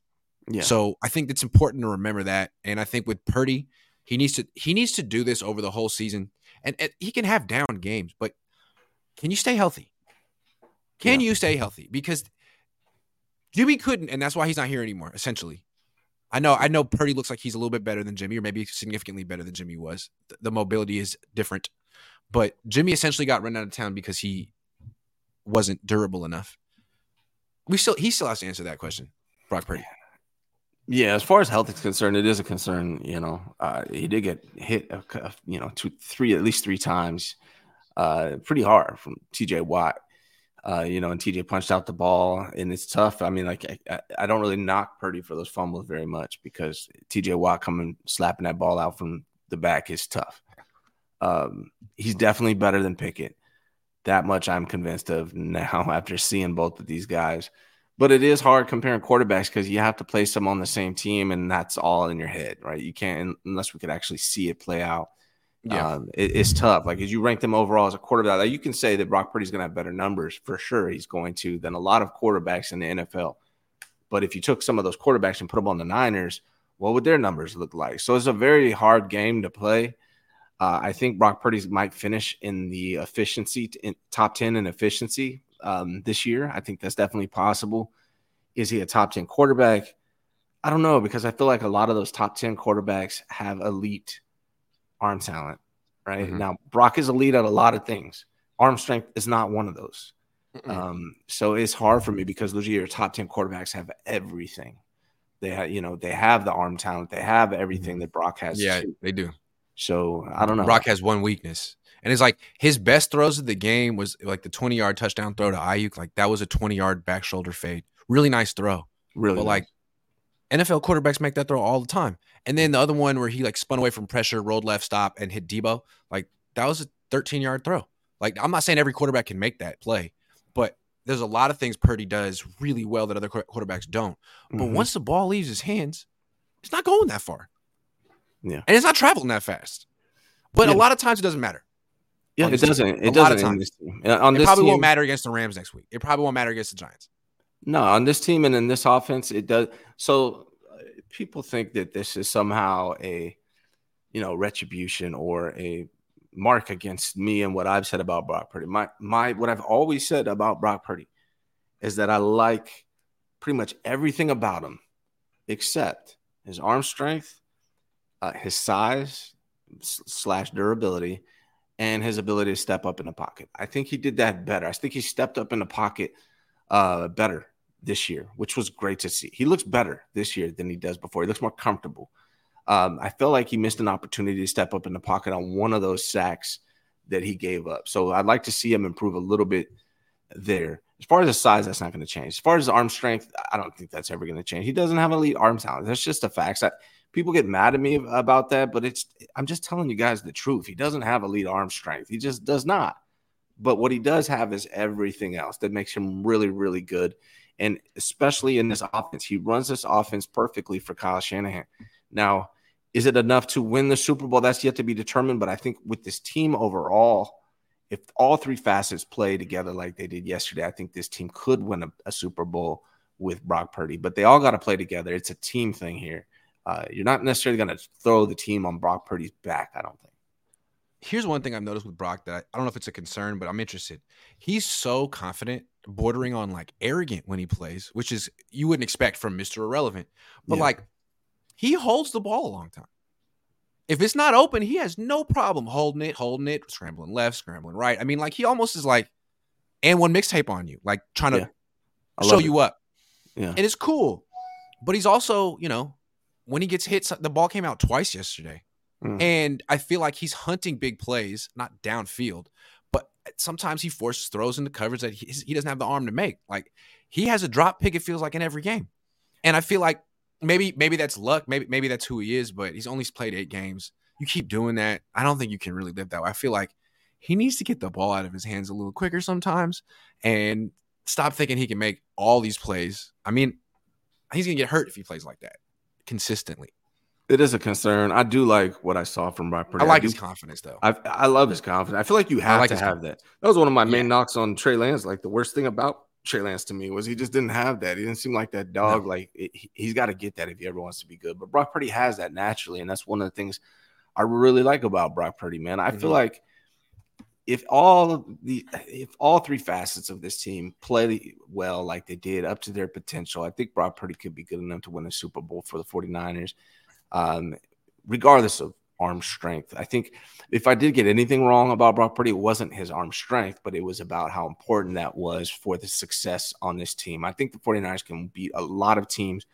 yeah.
So I think it's important to remember that. And I think with Purdy, he needs to he needs to do this over the whole season. And, and he can have down games, but can you stay healthy? Can you stay healthy? Because Jimmy couldn't, and that's why he's not here anymore. Essentially, I know I know Purdy looks like he's a little bit better than Jimmy, or maybe significantly better than Jimmy was. The, the mobility is different, but Jimmy essentially got run out of town because he wasn't durable enough. We still he still has to answer that question, Brock Purdy.
Yeah, as far as health is concerned, it is a concern. You know, uh, he did get hit, a, you know, two, three, at least three times, uh, pretty hard from T.J. Watt. Uh, you know, and TJ punched out the ball, and it's tough. I mean, like I, I- don't really knock Purdy for those fumbles very much because TJ Watt coming slapping that ball out from the back is tough. Um, he's definitely better than Pickett. That much I'm convinced of now after seeing both of these guys. But it is hard comparing quarterbacks because you have to place them on the same team, and that's all in your head, right? You can't unless we could actually see it play out.
Yeah.
Um, it- it's tough. Like as you rank them overall as a quarterback, like, you can say that Brock Purdy's going to have better numbers for sure. He's going to than a lot of quarterbacks in the NFL. But if you took some of those quarterbacks and put them on the Niners, what would their numbers look like? So it's a very hard game to play. Uh, I think Brock Purdy might finish in the efficiency in top ten in efficiency um, this year. I think that's definitely possible. Is he a top ten quarterback? I don't know because I feel like a lot of those top ten quarterbacks have elite arm talent. Right mm-hmm. now, Brock is elite at a lot of things. Arm strength is not one of those. Um, so it's hard for me because are your top 10 quarterbacks have everything. They have, you know, they have the arm talent, they have everything mm-hmm. that Brock has.
Yeah, too. they do.
So I don't know.
Brock has one weakness. And it's like his best throws of the game was like the 20 yard touchdown throw to Aiyuk. Like that was a 20 yard back shoulder fade. Really nice throw.
Really but
nice. like NFL quarterbacks make that throw all the time. And then the other one where he like spun away from pressure, rolled left stop, and hit Deebo, like that was a 13 yard throw. Like I'm not saying every quarterback can make that play, but there's a lot of things Purdy does really well that other quarterbacks don't. But mm-hmm. once the ball leaves his hands, it's not going that far.
Yeah.
And it's not traveling that fast. But yeah. a lot of times it doesn't matter.
Yeah, it doesn't. Team. It a doesn't.
On this team. On it this probably team, won't matter against the Rams next week. It probably won't matter against the Giants.
No, on this team and in this offense, it does. So uh, people think that this is somehow a, you know, retribution or a mark against me and what I've said about Brock Purdy. My my what I've always said about Brock Purdy is that I like pretty much everything about him except his arm strength, uh, his size slash durability, and his ability to step up in the pocket. I think he did that better. I think he stepped up in the pocket uh, better this year, which was great to see. He looks better this year than he does before. He looks more comfortable. Um, I felt like he missed an opportunity to step up in the pocket on one of those sacks that he gave up. So I'd like to see him improve a little bit there. As far as the size, that's not going to change. As far as the arm strength, I don't think that's ever going to change. He doesn't have elite arm talent. That's just a fact. That people get mad at me about that, but it's I'm just telling you guys the truth. He doesn't have elite arm strength. He just does not. But what he does have is everything else that makes him really, really good. And especially in this offense, he runs this offense perfectly for Kyle Shanahan. Now, is it enough to win the Super Bowl? That's yet to be determined. But I think with this team overall, if all three facets play together like they did yesterday, I think this team could win a, a Super Bowl with Brock Purdy. But they all got to play together. It's a team thing here. Uh, you're not necessarily going to throw the team on Brock Purdy's back. I don't think.
Here's one thing I've noticed with Brock that I, I don't know if it's a concern, but I'm interested. He's so confident, bordering on like arrogant when he plays, which is you wouldn't expect from Mr. Irrelevant. But yeah. like he holds the ball a long time. If it's not open, he has no problem holding it, holding it, scrambling left, scrambling right. I mean, like he almost is like, and one mixtape on you, like trying to yeah. show it. you up.
Yeah.
And it's cool. But he's also, you know, when he gets hit, the ball came out twice yesterday. Mm. And I feel like he's hunting big plays, not downfield, but sometimes he forces throws into coverage that he, he doesn't have the arm to make. Like he has a drop pick, it feels like in every game. And I feel like maybe maybe that's luck. Maybe maybe that's who he is. But he's only played eight games. You keep doing that. I don't think you can really live that way. I feel like he needs to get the ball out of his hands a little quicker sometimes and stop thinking he can make all these plays. I mean, he's gonna get hurt if he plays like that consistently.
It is a concern. I do like what I saw from Brock
Purdy. I like I his confidence, though.
I I love his confidence. I feel like you have like to have that. That was one of my main yeah. knocks on Trey Lance. Like the worst thing about Trey Lance to me was he just didn't have that. He didn't seem like that dog. No. Like it, he's got to get that if he ever wants to be good. But Brock Purdy has that naturally, and that's one of the things I really like about Brock Purdy. Man, I mm-hmm. feel like if all the if all three facets of this team play well like they did up to their potential, I think Brock Purdy could be good enough to win a Super Bowl for the 49ers. Um, regardless of arm strength. I think if I did get anything wrong about Brock Purdy, it wasn't his arm strength, but it was about how important that was for the success on this team. I think the 49ers can beat a lot of teams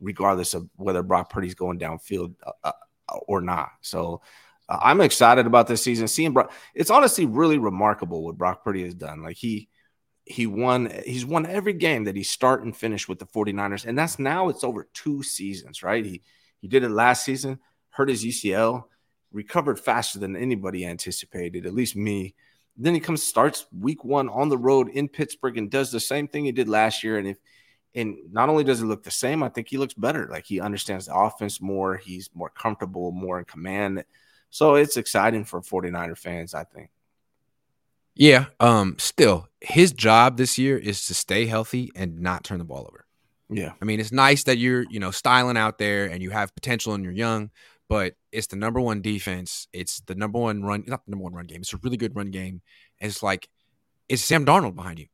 regardless of whether Brock Purdy's going downfield uh, uh, or not. So uh, I'm excited about this season. Seeing Brock, it's honestly really remarkable what Brock Purdy has done. Like he he won he's won every game that he start and finish with the 49ers and that's now it's over two seasons, right? He he did it last season hurt his UCL, recovered faster than anybody anticipated, at least me. Then he comes starts week one on the road in Pittsburgh and does the same thing he did last year. And if and not only does he look the same, I think he looks better. Like he understands the offense more, he's more comfortable, more in command. So it's exciting for 49er fans, I think.
Yeah. Um, still, his job this year is to stay healthy and not turn the ball over.
Yeah.
I mean, it's nice that you're, you know, styling out there and you have potential and you're young, but it's the number one defense. It's the number one run, not the number one run game. It's a really good run game. And it's like it's Sam Darnold behind you.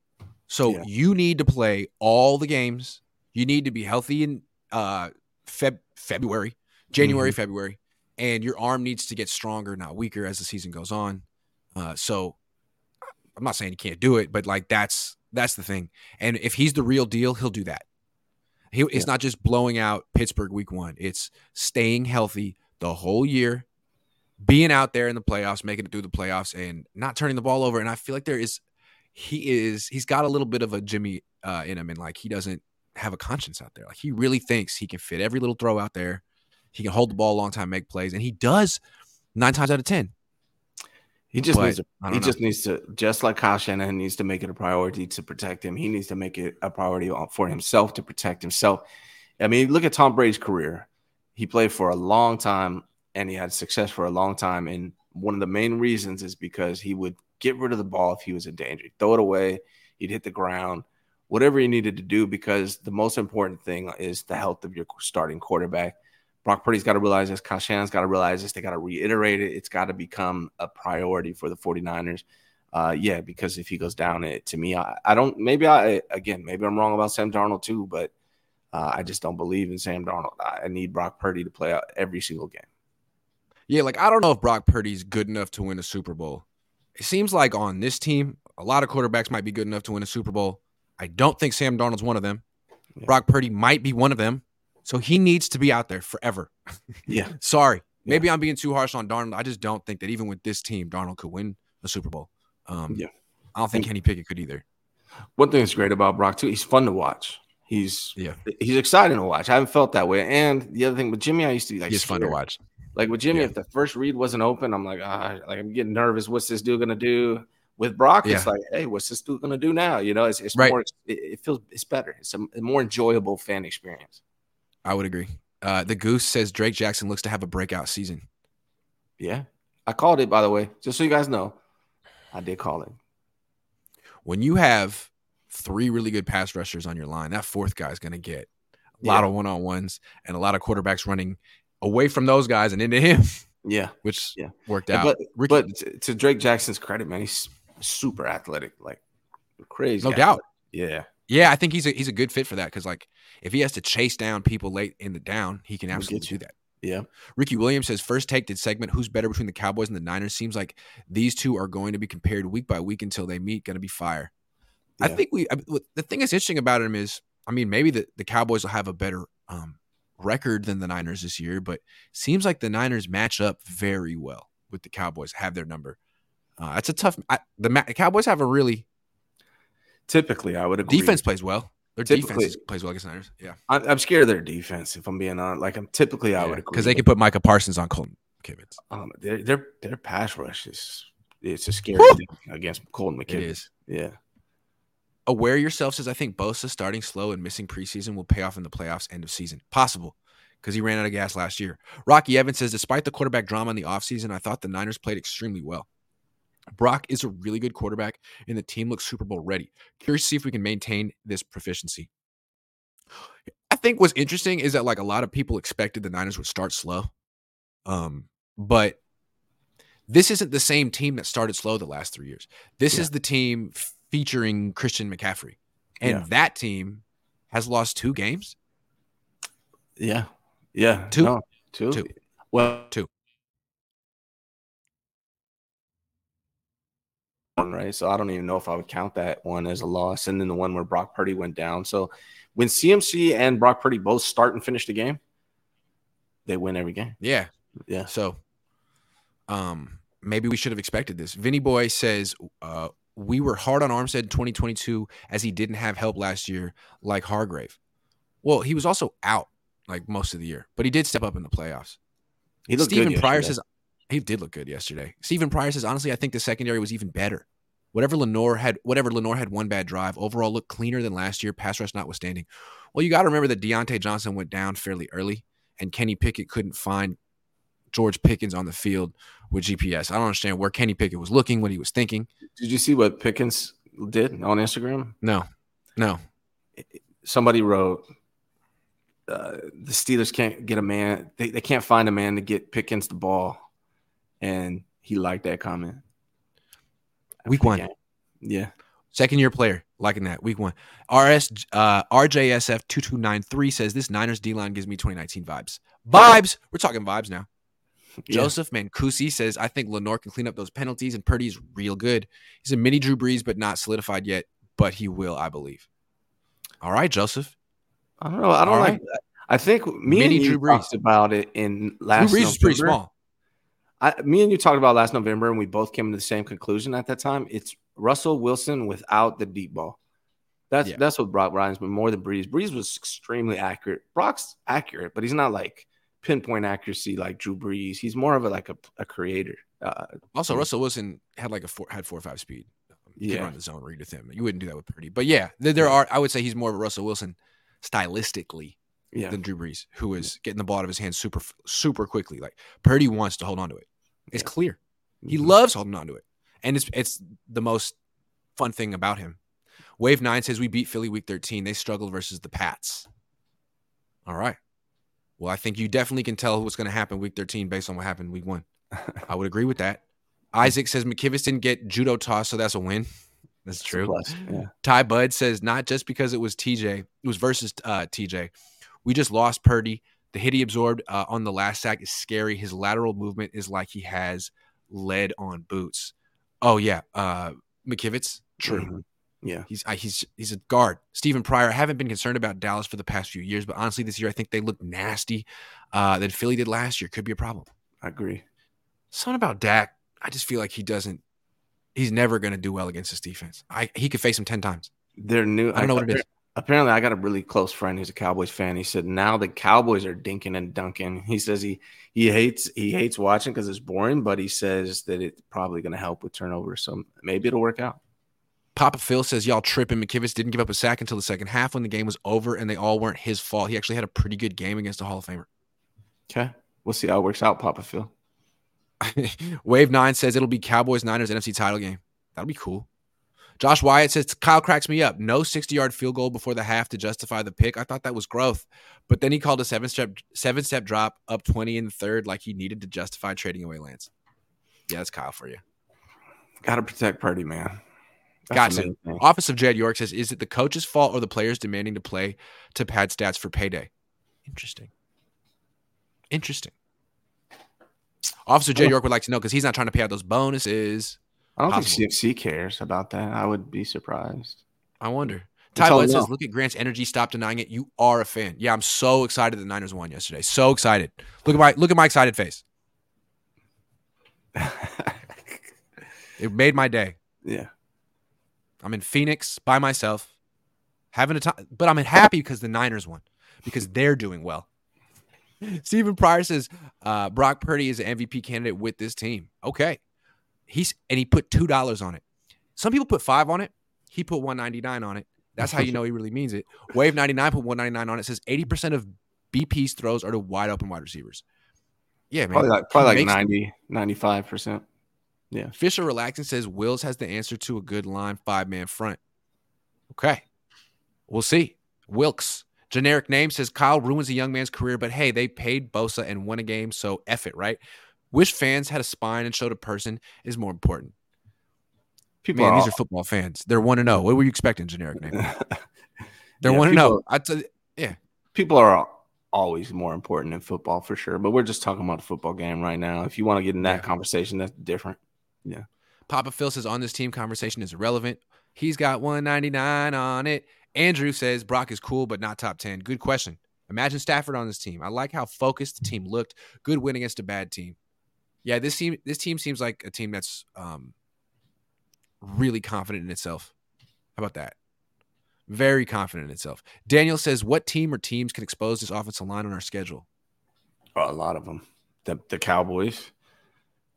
So
Yeah.
you need to play all the games. You need to be healthy in uh Feb February, January,
Mm-hmm.
February, and your arm needs to get stronger, not weaker, as the season goes on. Uh, so I'm not saying you can't do it, but like that's that's the thing. And if he's the real deal, he'll do that. He, it's
Yeah.
not just blowing out Pittsburgh week one. It's staying healthy the whole year, being out there in the playoffs, making it through the playoffs, and not turning the ball over. And I feel like there is, he is, he's got a little bit of a Jimmy uh, in him, and like he doesn't have a conscience out there. Like he really thinks he can fit every little throw out there. He can hold the ball a long time, make plays, and he does nine times out of ten.
He just
But
needs to he
know.
just needs to just like Kyle Shanahan needs to make it a priority to protect him. He needs to make it a priority for himself to protect himself. I mean, look at Tom Brady's career. He played for a long time and he had success for a long time. And one of the main reasons is because he would get rid of the ball if he was in danger. He'd throw it away, he'd hit the ground, whatever he needed to do, because the most important thing is the health of your starting quarterback. Brock Purdy's got to realize this. Shanahan's got to realize this. They got to reiterate it. It's got to become a priority for the 49ers. Uh, yeah, because if he goes down, it to me, I, I don't. Maybe I again, maybe I'm wrong about Sam Darnold too, but uh, I just don't believe in Sam Darnold. I, I need Brock Purdy to play out every single game.
Yeah, like I don't know if Brock Purdy's good enough to win a Super Bowl. It seems like on this team, a lot of quarterbacks might be good enough to win a Super Bowl. I don't think Sam Darnold's one of them.
Yeah.
Brock Purdy might be one of them. So he needs to be out there forever.
Yeah,
Sorry. Maybe I'm being too harsh on Darnold. I just don't think that even with this team, Darnold could win a Super Bowl. Um,
Yeah.
I don't think Kenny Pickett could either.
one thing that's great about Brock too, he's fun to watch. He's
Yeah.
he's exciting to watch. I haven't felt that way. And the other thing with Jimmy, I used to be like
He's fun to watch.
Like with Jimmy,
Yeah.
if the first read wasn't open, I'm like, ah, like I'm getting nervous. What's this dude gonna do? With Brock, it's like, hey, what's this dude gonna do now? You know, it's, it's
Right.
more, it, it feels it's better. It's a more enjoyable fan experience.
I would agree. Uh, the Goose says Drake Jackson looks to have a breakout season.
Yeah, I called it by the way, just so you guys know, I did call it.
when you have three really good pass rushers on your line, that fourth guy is going to get a lot
Yeah.
of one on ones and a lot of quarterbacks running away from those guys and into him,
Yeah,
which
Yeah.
worked out.
but
Ricky-
but to, to Drake Jackson's credit, man, he's super athletic, like crazy.
no doubt.
Yeah,
Yeah, I think he's a he's a good fit for that because like if he has to chase down people late in the down, he can absolutely do that.
yeah.
Ricky Williams says first take did segment who's better between the Cowboys and the Niners seems like these two are going to be compared week by week until they meet. Going to be fire. I think we I the thing that's interesting about him is I mean maybe the, the Cowboys will have a better um, record than the Niners this year, but seems like the Niners match up very well with the Cowboys. Have their number. Uh, that's a tough. I, the, the Cowboys have a really
Typically, I would agree.
defense plays well. Their
Typically-
defense plays well against the Niners. Yeah,
I, I'm scared of their defense. If I'm being honest, like I'm typically, I would agree
because they can put Micah Parsons on Colton McKivitz.
Um, their their their pass rush is it's a scary
Woo!
thing against Colton
It
McKinnon.
is.
Yeah,
Aware yourself says I think Bosa starting slow and missing preseason will pay off in the playoffs end of season. Possible because he ran out of gas last year. Rocky Evans says despite the quarterback drama in the offseason, I thought the Niners played extremely well. Brock is a really good quarterback and the team looks Super Bowl ready. Curious to see if we can maintain this proficiency. I think what's interesting is that like a lot of people expected the Niners would start slow. Um, but this isn't the same team that started slow the last three years. This
Yeah.
is the team featuring Christian McCaffrey. And
Yeah.
that team has lost two games.
yeah, yeah.
Two.
No, two.
Two.
Well,
Two.
One, right? So I don't even know if I would count that one as a loss, and then the one where Brock Purdy went down. So when CMC and Brock Purdy both start and finish the game, they win every game.
Yeah.
Yeah,
So um maybe we should have expected this. Vinny Boy says uh we were hard on Armstead in 2022 as he didn't have help last year like Hargrave. Well, he was also out like most of the year, but he did step up in the playoffs.
he looked
Stephen
good
Pryor says he did look good yesterday. Stephen Pryor says honestly, I think the secondary was even better. Whatever Lenoir had, whatever Lenoir had one bad drive, overall looked cleaner than last year. Pass rush notwithstanding. Well, you got to remember that Diontae Johnson went down fairly early, and Kenny Pickett couldn't find George Pickens on the field with GPS. I don't understand where Kenny Pickett was looking, what he was thinking.
Did you see what Pickens did on Instagram?
No, no.
Somebody wrote, uh, the Steelers can't get a man. They, they can't find a man to get Pickens the ball, and he liked that comment.
Week one,
yeah,
second year player liking that. Week one, RS uh, RJSF two two nine three says this Niners D line gives me 2019 vibes. Vibes. We're talking vibes now.
Yeah.
Joseph Mancusi says, I think Lenoir can clean up those penalties, and Purdy's real good. He's a mini Drew Brees, but not solidified yet, but he will, I believe. All right, Joseph.
I don't know. I don't
All
like. I think me
Mini
and you
Drew Brees.
talked about it in
Drew
last.
Brees is pretty small.
I, me and you talked about last November, and we both came to the same conclusion at that time. It's Russell Wilson without the deep ball. That's
Yeah.
that's what Brock Ryan's been more than Brees. Brees was extremely accurate. Brock's accurate, but he's not like pinpoint accuracy like Drew Brees. He's more of a like a, a creator. Uh,
Also, Russell Wilson had like a four, had four or five speed. You could
Yeah.
run the zone read with him. You wouldn't do that with Purdy. But yeah, there, there are. I would say he's more of a Russell Wilson stylistically
yeah,
than Drew Brees, who is getting the ball out of his hands super super quickly. Like Purdy wants to hold on to it. It's
Yeah.
clear. He
Mhm.
loves holding on to it. And it's it's the most fun thing about him. Wave 9 says we beat Philly week 13. They struggled versus the Pats. All right. Well, I think you definitely can tell what's going to happen week 13 based on what happened week 1. I would agree with that. Isaac says McKivitz didn't get judo toss, so that's a win. That's
a
true.
Yeah,
Ty Bud says not just because it was TJ, it was versus uh, TJ. We just lost Purdy. The hit he absorbed uh, on the last sack is scary. His lateral movement is like he has lead on boots. Oh yeah, uh, McKivitz. True.
Mhm. Yeah,
He's I, he's he's a guard. Stephen Pryor. I haven't been concerned about Dallas for the past few years, but honestly, this year I think they look nasty. Uh, than Philly did last year. Could be a problem.
I agree.
Something about Dak. I just feel like he doesn't. He's never going to do well against this defense. I he could face him ten times.
They're new.
I don't know what it is.
Apparently, I got a really close friend who's a Cowboys fan. He said now the Cowboys are dinking and dunking. He says he he hates he hates watching because it's boring, but he says that it's probably going to help with turnovers. So maybe it'll work out.
Papa Phil says y'all tripping. McKivitz didn't give up a sack until the second half when the game was over, and they all weren't his fault. He actually had a pretty good game against a Hall of Famer.
Okay, we'll see how it works out, Papa Phil.
Wave Nine says it'll be Cowboys Niners NFC title game. That'll be cool. Josh Wyatt says Kyle cracks me up. No 60 yard field goal before the half to justify the pick. I thought that was growth, but then he called a seven step seven step drop up 20 in the third like he needed to justify trading away Lance. Yeah, that's Kyle for you.
Got to protect Purdy, man.
Gotcha.
main thing.
Office of Jed York says, "Is it the coach's fault or the players demanding to play to pad stats for payday?" Interesting. Interesting. Officer Jed York would like to know because he's not trying to pay out those bonuses.
I don't
possible.
think CFC cares about that. I would be surprised.
I wonder. Ty says, "Look at Grant's energy. Stop denying it. You are a fan. Yeah, I'm so excited the Niners won yesterday. So excited. Look at my look at my excited face. It made my day.
yeah.
I'm in Phoenix by myself, having a time, but I'm happy because the Niners won because they're doing well. Stephen Pryor says uh, Brock Purdy is an MVP candidate with this team. Okay, he's and he put two dollars on it. Some people put five on it. He put one ninety nine on it. That's how you know he really means it. Wave ninety nine put one ninety nine on it. Says eighty percent of BP's throws are to wide open wide receivers. Yeah, man.
Probably like, probably like 90, 95%. Yeah.
Fisher relaxing says Wilks has the answer to a good line five man front. Okay. We'll see. Wilks. Generic name says Kyle ruins a young man's career, but hey, they paid Bosa and won a game, so F it, right? Wish fans had a spine and showed a person is more important.
People
Man,
are
these
all-
are football fans. They're one to oh. know. What were you expecting, generic name? They're one to oh.
people-
know. I tell you,
people are always more important in football for sure. But we're just talking about the football game right now. If you want to get in that
Yeah.
conversation, that's different. Yeah.
Papa Phil says on this team conversation is irrelevant. He's got 199 on it. Andrew says Brock is cool, but not top 10. Good question. Imagine Stafford on this team. I like how focused the team looked. Good win against a bad team. Yeah, this team this team seems like a team that's um, really confident in itself. How about that? Very confident in itself. Daniel says, "What team or teams can expose this offensive line on our schedule?"
A lot of them. The the Cowboys,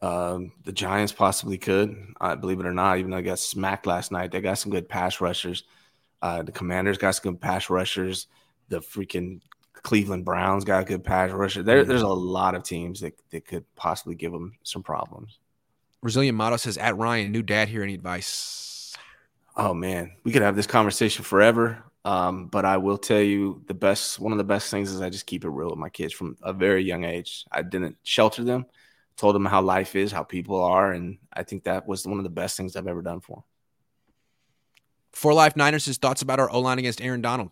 um, the Giants possibly could. I believe it or not, even though they got smacked last night, they got some good pass rushers. Uh, the Commanders got some good pass rushers. The freaking Cleveland Browns got a good pass rusher. There, there's a lot of teams that, that could possibly give them some problems.
Resilient Motto says, "At Ryan, new dad here. Any advice?"
Oh man, we could have this conversation forever. Um, but I will tell you the best one of the best things is I just keep it real with my kids from a very young age. I didn't shelter them, told them how life is, how people are, and I think that was one of the best things I've ever done for them.
For Life Niners, his thoughts about our O line against Aaron Donald.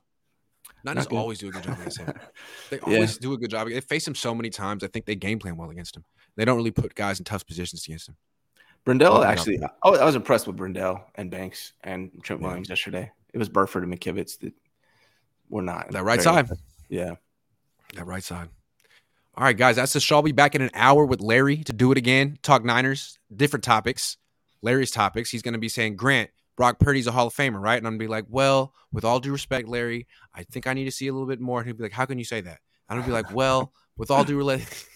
Niners always do a good job against him. They always yeah. do a good job. They face him so many times. I think they game plan well against him. They don't really put guys in tough positions against him.
Brendel actually, I was impressed with Brendel and Banks and Trent yeah. Williams yesterday. It was Burford and McKivitz that were not
that right side.
Yeah,
that right side. All right, guys, that's the show. I'll be back in an hour with Larry to do it again. Talk Niners, different topics. Larry's topics. He's going to be saying, Grant, Brock Purdy's a Hall of Famer, right? And I'm gonna be like, well, with all due respect, Larry, I think I need to see a little bit more. And he'll be like, how can you say that? I'm gonna be like, well, with all due respect,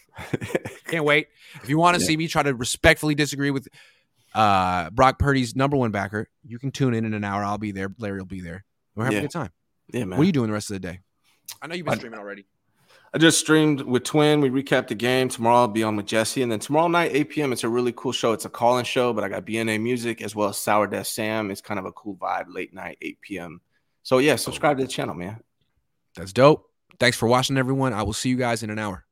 can't wait. If you want to yeah. see me try to respectfully disagree with uh, Brock Purdy's number one backer, you can tune in in an hour. I'll be there. Larry will be there. We're having yeah. a good time.
Yeah, man.
What are you doing the rest of the day? I know you've been streaming already.
I just streamed with Twin. We recapped the game. Tomorrow I'll be on with Jesse. And then tomorrow night, 8 p.m., it's a really cool show. It's a call in show, but I got BNA music as well as Sour Death Sam. It's kind of a cool vibe, late night, 8 p.m. So, yeah, subscribe to the channel, man.
That's dope. Thanks for watching, everyone. I will see you guys in an hour.